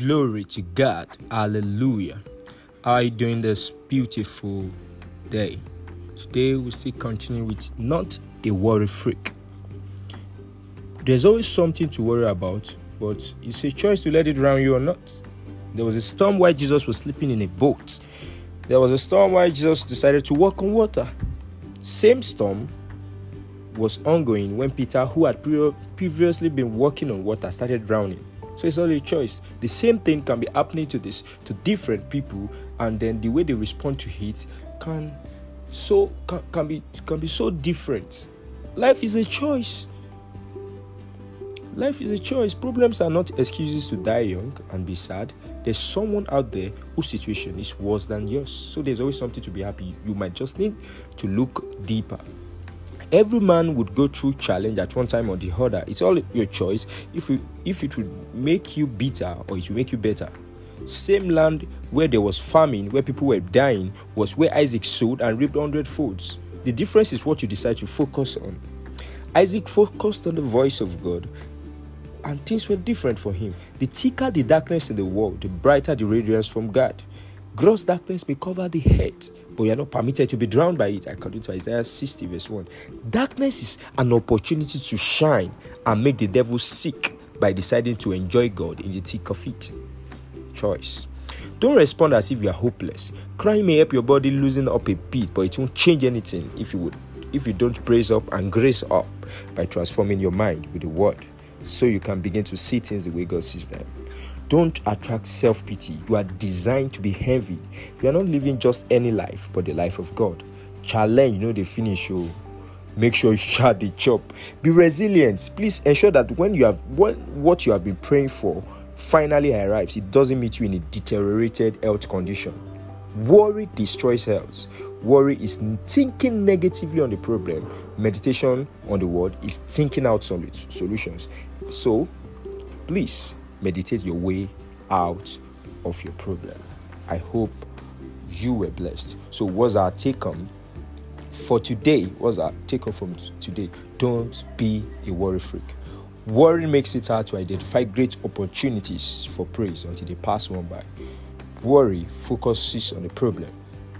Glory to God. Hallelujah. How are you doing this beautiful day? Today we still continue with not a worry freak. There's always something to worry about, but it's a choice to let it drown you or not. There was a storm while Jesus was sleeping in a boat. There was a storm while Jesus decided to walk on water. Same storm was ongoing when Peter, who had previously been walking on water, started drowning. So it's only a choice. The same thing can be happening to this to different people, and then the way they respond to it can so can, can be can be so different. Life is a choice. Life is a choice. Problems are not excuses to die young and be sad. There's someone out there whose situation is worse than yours. So there's always something to be happy. You might just need to look deeper every man would go through challenge at one time or the other. It's all your choice. If you if it would make you bitter or it will make you better. Same land where there was famine where people were dying was where isaac sowed and reaped hundred folds. The difference is what you decide to focus on. Isaac focused on the voice of god and things were different for him. The thicker the darkness in the world the brighter the radiance from god Gross darkness may cover the head, but you are not permitted to be drowned by it, according to Isaiah 60, verse 1. Darkness is an opportunity to shine and make the devil sick by deciding to enjoy God in the thick of it. Choice. Don't respond as if you are hopeless. Crying may help your body loosen up a bit, but it won't change anything if you would if you don't praise up and grace up by transforming your mind with the word so you can begin to see things the way God sees them. Don't attract self pity. You are designed to be heavy. You are not living just any life, but the life of God. Challenge, you know, the finish. Oh. Make sure you shut the chop. Be resilient. Please ensure that when you have what, what you have been praying for finally arrives, it doesn't meet you in a deteriorated health condition. Worry destroys health. Worry is thinking negatively on the problem. Meditation on the word is thinking out solutions. So, please meditate your way out of your problem. I hope you were blessed. So, what's our take home for today? What's our take home from today? Don't be a worry freak. Worry makes it hard to identify great opportunities for praise until they pass one by. Worry focuses on the problem.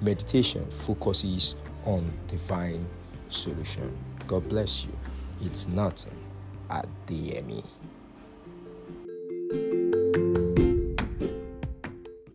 Meditation focuses on divine solution. God bless you. It's not at the DME.